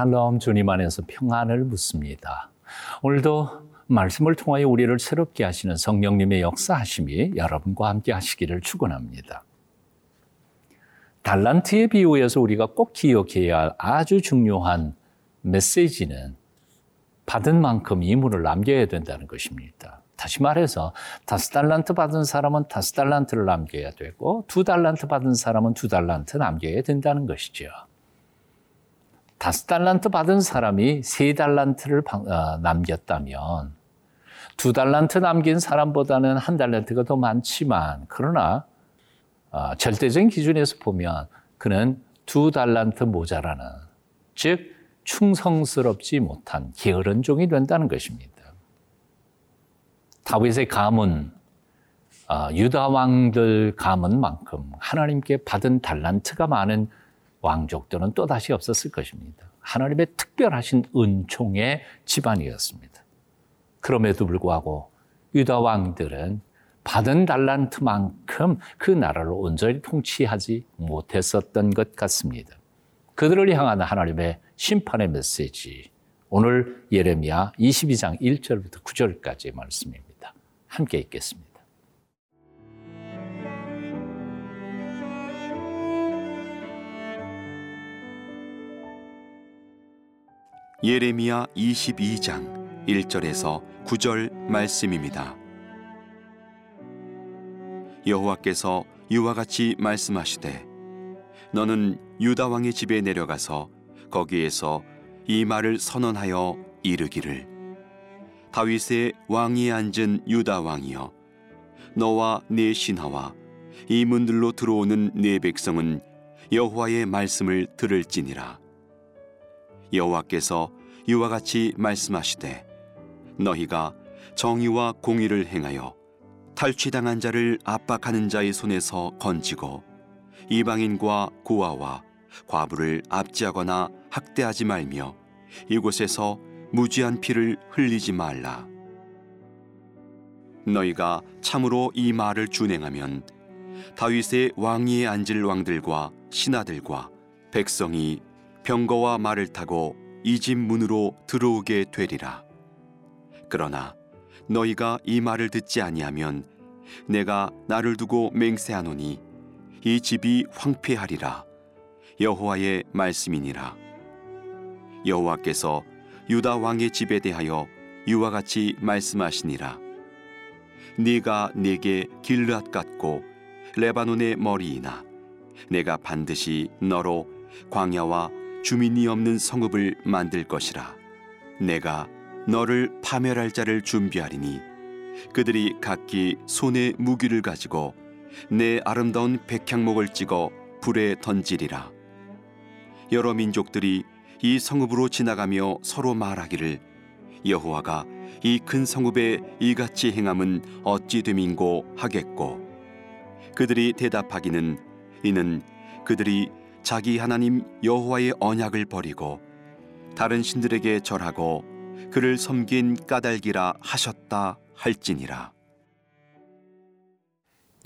샬롬 주님 안에서 평안을 묻습니다. 오늘도 말씀을 통하여 우리를 새롭게 하시는 성령님의 역사하심이 여러분과 함께 하시기를 축원합니다. 달란트의 비유에서 우리가 꼭 기억해야 할 아주 중요한 메시지는 받은 만큼 이문을 남겨야 된다는 것입니다. 다시 말해서 다섯 달란트 받은 사람은 다섯 달란트를 남겨야 되고 두 달란트 받은 사람은 두 달란트 남겨야 된다는 것이죠. 다섯 달란트 받은 사람이 세 달란트를 어, 남겼다면 두 달란트 남긴 사람보다는 한 달란트가 더 많지만 그러나 어, 절대적인 기준에서 보면 그는 두 달란트 모자라는 즉 충성스럽지 못한 게으른 종이 된다는 것입니다. 다윗의 가문 어, 유다 왕들 가문만큼 하나님께 받은 달란트가 많은 왕족들은 또다시 없었을 것입니다. 하나님의 특별하신 은총의 집안이었습니다. 그럼에도 불구하고 유다 왕들은 받은 달란트만큼 그 나라를 온전히 통치하지 못했었던 것 같습니다. 그들을 향한 하나님의 심판의 메시지. 오늘 예레미야 22장 1절부터 9절까지의 말씀입니다. 함께 읽겠습니다. 예레미야 22장 1절에서 9절 말씀입니다. 여호와께서 이와 같이 말씀하시되 너는 유다 왕의 집에 내려가서 거기에서 이 말을 선언하여 이르기를 다윗의 왕위에 앉은 유다 왕이여 너와 네 신하와 이 문들로 들어오는 네 백성은 여호와의 말씀을 들을지니라 여호와께서 이와 같이 말씀하시되 너희가 정의와 공의를 행하여 탈취당한 자를 압박하는 자의 손에서 건지고 이방인과 고아와 과부를 압제하거나 학대하지 말며 이곳에서 무지한 피를 흘리지 말라. 너희가 참으로 이 말을 준행하면 다윗의 왕위에 앉을 왕들과 신하들과 백성이 병거와 말을 타고 이 집 문으로 들어오게 되리라. 그러나 너희가 이 말을 듣지 아니하면 내가 나를 두고 맹세하노니 이 집이 황폐하리라. 여호와의 말씀이니라. 여호와께서 유다 왕의 집에 대하여 이와 같이 말씀하시니라. 네가 내게 길앗 같고 레바논의 머리이나 내가 반드시 너로 광야와 주민이 없는 성읍을 만들 것이라. 내가 너를 파멸할 자를 준비하리니 그들이 각기 손에 무기를 가지고 내 아름다운 백향목을 찍어 불에 던지리라. 여러 민족들이 이 성읍으로 지나가며 서로 말하기를 여호와가 이 큰 성읍에 이같이 행함은 어찌 됨인고 하겠고 그들이 대답하기는 이는 그들이 자기 하나님 여호와의 언약을 버리고 다른 신들에게 절하고 그를 섬긴 까닭이라 하셨다 할지니라.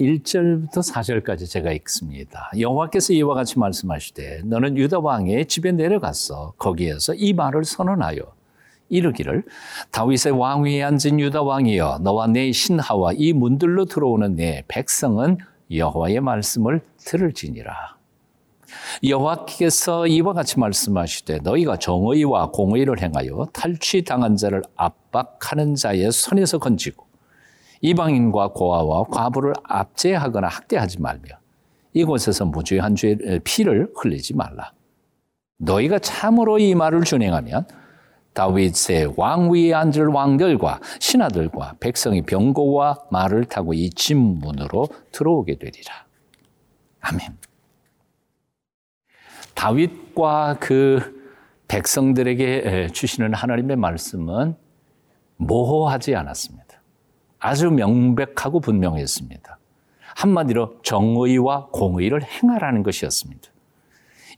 1절부터 4절까지 제가 읽습니다. 여호와께서 이와 같이 말씀하시되 너는 유다 왕의 집에 내려가서 거기에서 이 말을 선언하여 이르기를 다윗의 왕위에 앉은 유다 왕이여 너와 내 신하와 이 문들로 들어오는 내 백성은 여호와의 말씀을 들을지니라. 여호와께서 이와 같이 말씀하시되 너희가 정의와 공의를 행하여 탈취당한 자를 압박하는 자의 손에서 건지고 이방인과 고아와 과부를 압제하거나 학대하지 말며 이곳에서 무죄한 죄 피를 흘리지 말라. 너희가 참으로 이 말을 준행하면 다윗의 왕위에 앉을 왕들과 신하들과 백성이 병고와 말을 타고 이 진문으로 들어오게 되리라. 아멘. 다윗과 그 백성들에게 주시는 하나님의 말씀은 모호하지 않았습니다. 아주 명백하고 분명했습니다. 한마디로 정의와 공의를 행하라는 것이었습니다.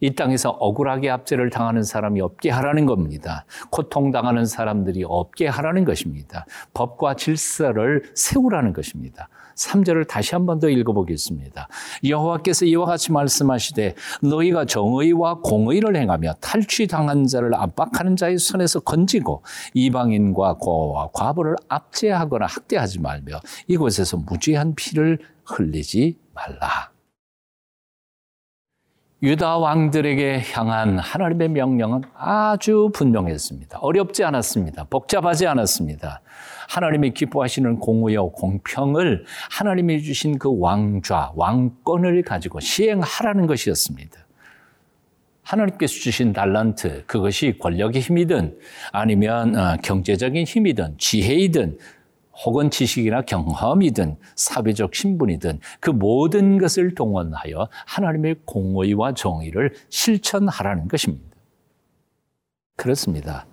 이 땅에서 억울하게 압제를 당하는 사람이 없게 하라는 겁니다. 고통당하는 사람들이 없게 하라는 것입니다. 법과 질서를 세우라는 것입니다. 3절을 다시 한 번 더 읽어보겠습니다. 여호와께서 이와 같이 말씀하시되 너희가 정의와 공의를 행하며 탈취당한 자를 압박하는 자의 손에서 건지고 이방인과 고와 과부를 압제하거나 학대하지 말며 이곳에서 무지한 피를 흘리지 말라. 유다 왕들에게 향한 하나님의 명령은 아주 분명했습니다. 어렵지 않았습니다. 복잡하지 않았습니다. 하나님이 기뻐하시는 공의와 공평을 하나님이 주신 그 왕좌, 왕권을 가지고 시행하라는 것이었습니다. 하나님께서 주신 달란트, 그것이 권력의 힘이든 아니면 어, 경제적인 힘이든 지혜이든 혹은 지식이나 경험이든 사회적 신분이든 그 모든 것을 동원하여 하나님의 공의와 정의를 실천하라는 것입니다. 그렇습니다.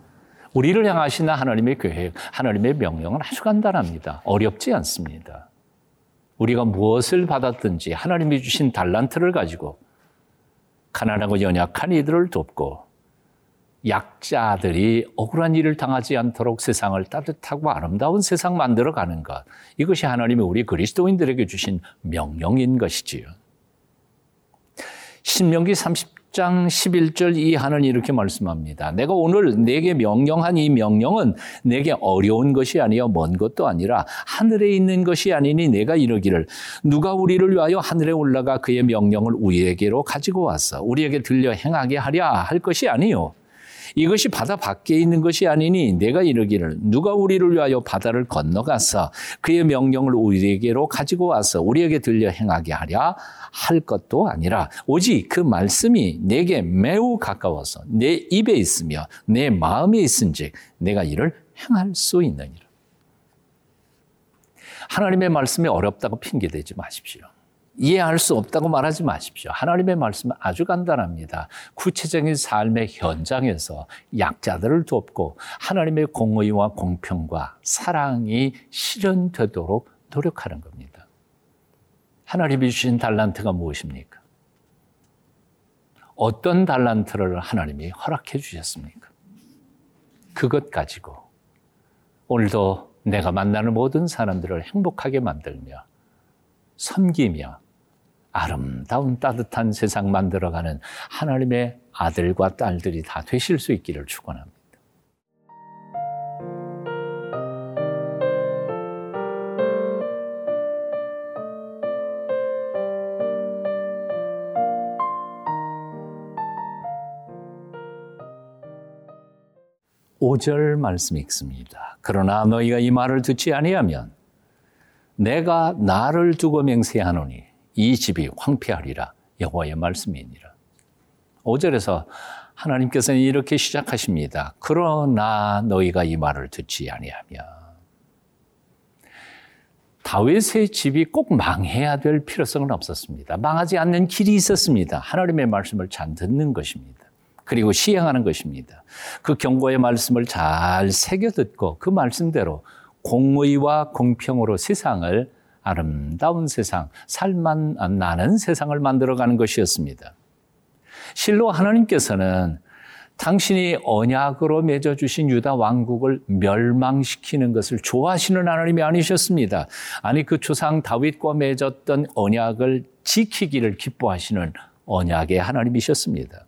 우리를 향하신 하나님의 계획, 하나님의 명령은 아주 간단합니다. 어렵지 않습니다. 우리가 무엇을 받았든지 하나님이 주신 달란트를 가지고 가난하고 연약한 이들을 돕고 약자들이 억울한 일을 당하지 않도록 세상을 따뜻하고 아름다운 세상 만들어 가는 것. 이것이 하나님이 우리 그리스도인들에게 주신 명령인 것이지요. 신명기 30장 11절 이하는 이렇게 말씀합니다. 내가 오늘 내게 명령한 이 명령은 내게 어려운 것이 아니요 먼 것도 아니라 하늘에 있는 것이 아니니 내가 이러기를 누가 우리를 위하여 하늘에 올라가 그의 명령을 우리에게로 가지고 왔어 우리에게 들려 행하게 하랴 할 것이 아니요 이것이 바다 밖에 있는 것이 아니니 내가 이르기를 누가 우리를 위하여 바다를 건너가서 그의 명령을 우리에게로 가지고 와서 우리에게 들려 행하게 하랴 할 것도 아니라 오직 그 말씀이 내게 매우 가까워서 내 입에 있으며 내 마음에 있은즉 내가 이를 행할 수 있느니라. 하나님의 말씀이 어렵다고 핑계대지 마십시오. 이해할 수 없다고 말하지 마십시오. 하나님의 말씀은 아주 간단합니다. 구체적인 삶의 현장에서 약자들을 돕고 하나님의 공의와 공평과 사랑이 실현되도록 노력하는 겁니다. 하나님이 주신 달란트가 무엇입니까? 어떤 달란트를 하나님이 허락해 주셨습니까? 그것 가지고 오늘도 내가 만나는 모든 사람들을 행복하게 만들며 섬기며 아름다운 따뜻한 세상 만들어가는 하나님의 아들과 딸들이 다 되실 수 있기를 축원합니다. 오절 말씀 읽습니다. 그러나 너희가 이 말을 듣지 아니하면 내가 나를 두고 맹세하노니 이 집이 황폐하리라 여호와의 말씀이니라. 5절에서 하나님께서는 이렇게 시작하십니다. 그러나 너희가 이 말을 듣지 아니하며 다윗의 집이 꼭 망해야 될 필요성은 없었습니다. 망하지 않는 길이 있었습니다. 하나님의 말씀을 잘 듣는 것입니다. 그리고 시행하는 것입니다. 그 경고의 말씀을 잘 새겨 듣고 그 말씀대로 공의와 공평으로 세상을 아름다운 세상, 살만 나는 세상을 만들어가는 것이었습니다. 실로 하나님께서는 당신이 언약으로 맺어주신 유다 왕국을 멸망시키는 것을 좋아하시는 하나님이 아니셨습니다. 아니, 그 조상 다윗과 맺었던 언약을 지키기를 기뻐하시는 언약의 하나님이셨습니다.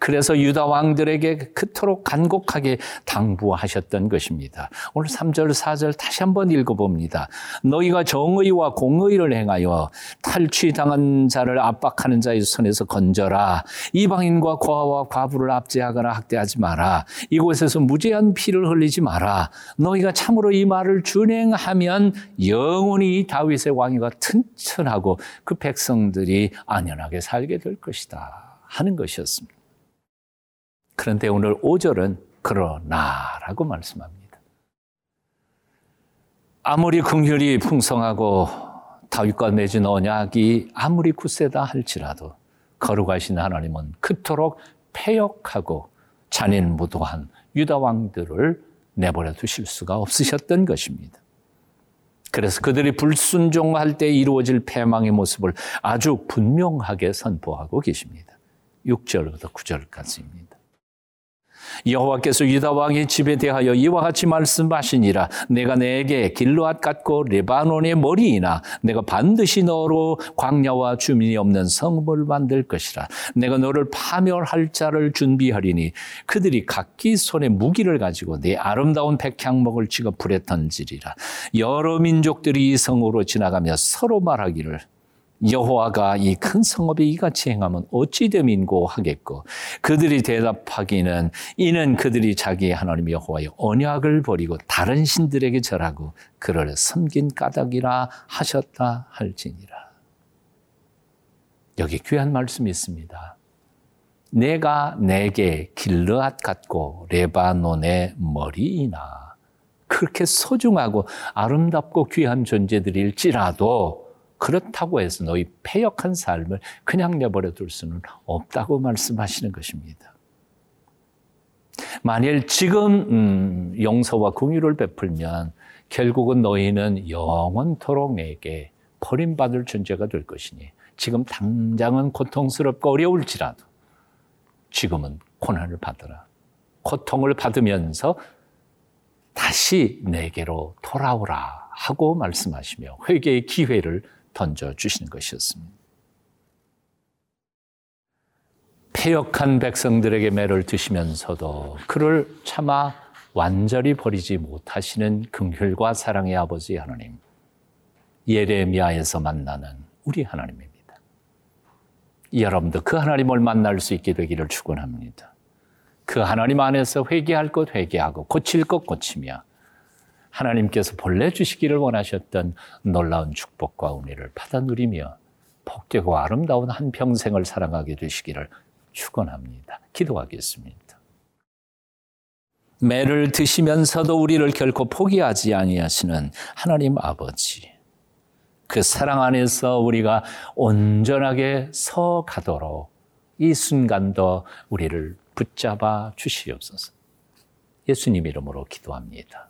그래서 유다 왕들에게 그토록 간곡하게 당부하셨던 것입니다. 오늘 3절, 4절 다시 한번 읽어봅니다. 너희가 정의와 공의를 행하여 탈취당한 자를 압박하는 자의 손에서 건져라. 이방인과 고아와 과부를 압제하거나 학대하지 마라. 이곳에서 무죄한 피를 흘리지 마라. 너희가 참으로 이 말을 준행하면 영원히 다윗의 왕위가 튼튼하고 그 백성들이 안연하게 살게 될 것이다. 하는 것이었습니다. 그런데 오늘 5절은 그러나라고 말씀합니다. 아무리 긍휼이 풍성하고 다윗과 맺은 언약이 아무리 굳세다 할지라도 거룩하신 하나님은 그토록 폐역하고 잔인무도한 유다 왕들을 내버려 두실 수가 없으셨던 것입니다. 그래서 그들이 불순종할 때 이루어질 패망의 모습을 아주 분명하게 선포하고 계십니다. 6절부터 9절까지입니다. 여호와께서 유다 왕의 집에 대하여 이와 같이 말씀하시니라. 내가 내게 길르앗 같고 레바논의 머리이나 내가 반드시 너로 광야와 주민이 없는 성읍을 만들 것이라. 내가 너를 파멸할 자를 준비하리니 그들이 각기 손에 무기를 가지고 내 아름다운 백향목을 찍어 불에 던지리라. 여러 민족들이 이 성으로 지나가며 서로 말하기를 여호와가 이 큰 성읍에 이같이 행하면 어찌 됨인고 하겠고 그들이 대답하기는 이는 그들이 자기 하나님 여호와의 언약을 버리고 다른 신들에게 절하고 그를 섬긴 까닭이라 하셨다 할지니라. 여기 귀한 말씀이 있습니다. 내가 내게 길르앗 같고 레바논의 머리이나 그렇게 소중하고 아름답고 귀한 존재들일지라도 그렇다고 해서 너희 폐역한 삶을 그냥 내버려 둘 수는 없다고 말씀하시는 것입니다. 만일 지금 음, 용서와 긍휼을 베풀면 결국은 너희는 영원토록 내게 버림받을 존재가 될 것이니 지금 당장은 고통스럽고 어려울지라도 지금은 고난을 받으라. 고통을 받으면서 다시 내게로 돌아오라 하고 말씀하시며 회개의 기회를 던져주시는 것이었습니다. 폐역한 백성들에게 매를 드시면서도 그를 차마 완전히 버리지 못하시는 긍휼과 사랑의 아버지 하나님. 예레미야에서 만나는 우리 하나님입니다. 여러분도 그 하나님을 만날 수 있게 되기를 축원합니다. 그 하나님 안에서 회개할 것 회개하고 고칠 것 고치며 하나님께서 본래 주시기를 원하셨던 놀라운 축복과 은혜를 받아 누리며 복되고 아름다운 한 평생을 살아가게 되시기를 축원합니다. 기도하겠습니다. 매를 드시면서도 우리를 결코 포기하지 아니하시는 하나님 아버지. 그 사랑 안에서 우리가 온전하게 서 가도록 이 순간도 우리를 붙잡아 주시옵소서. 예수님 이름으로 기도합니다.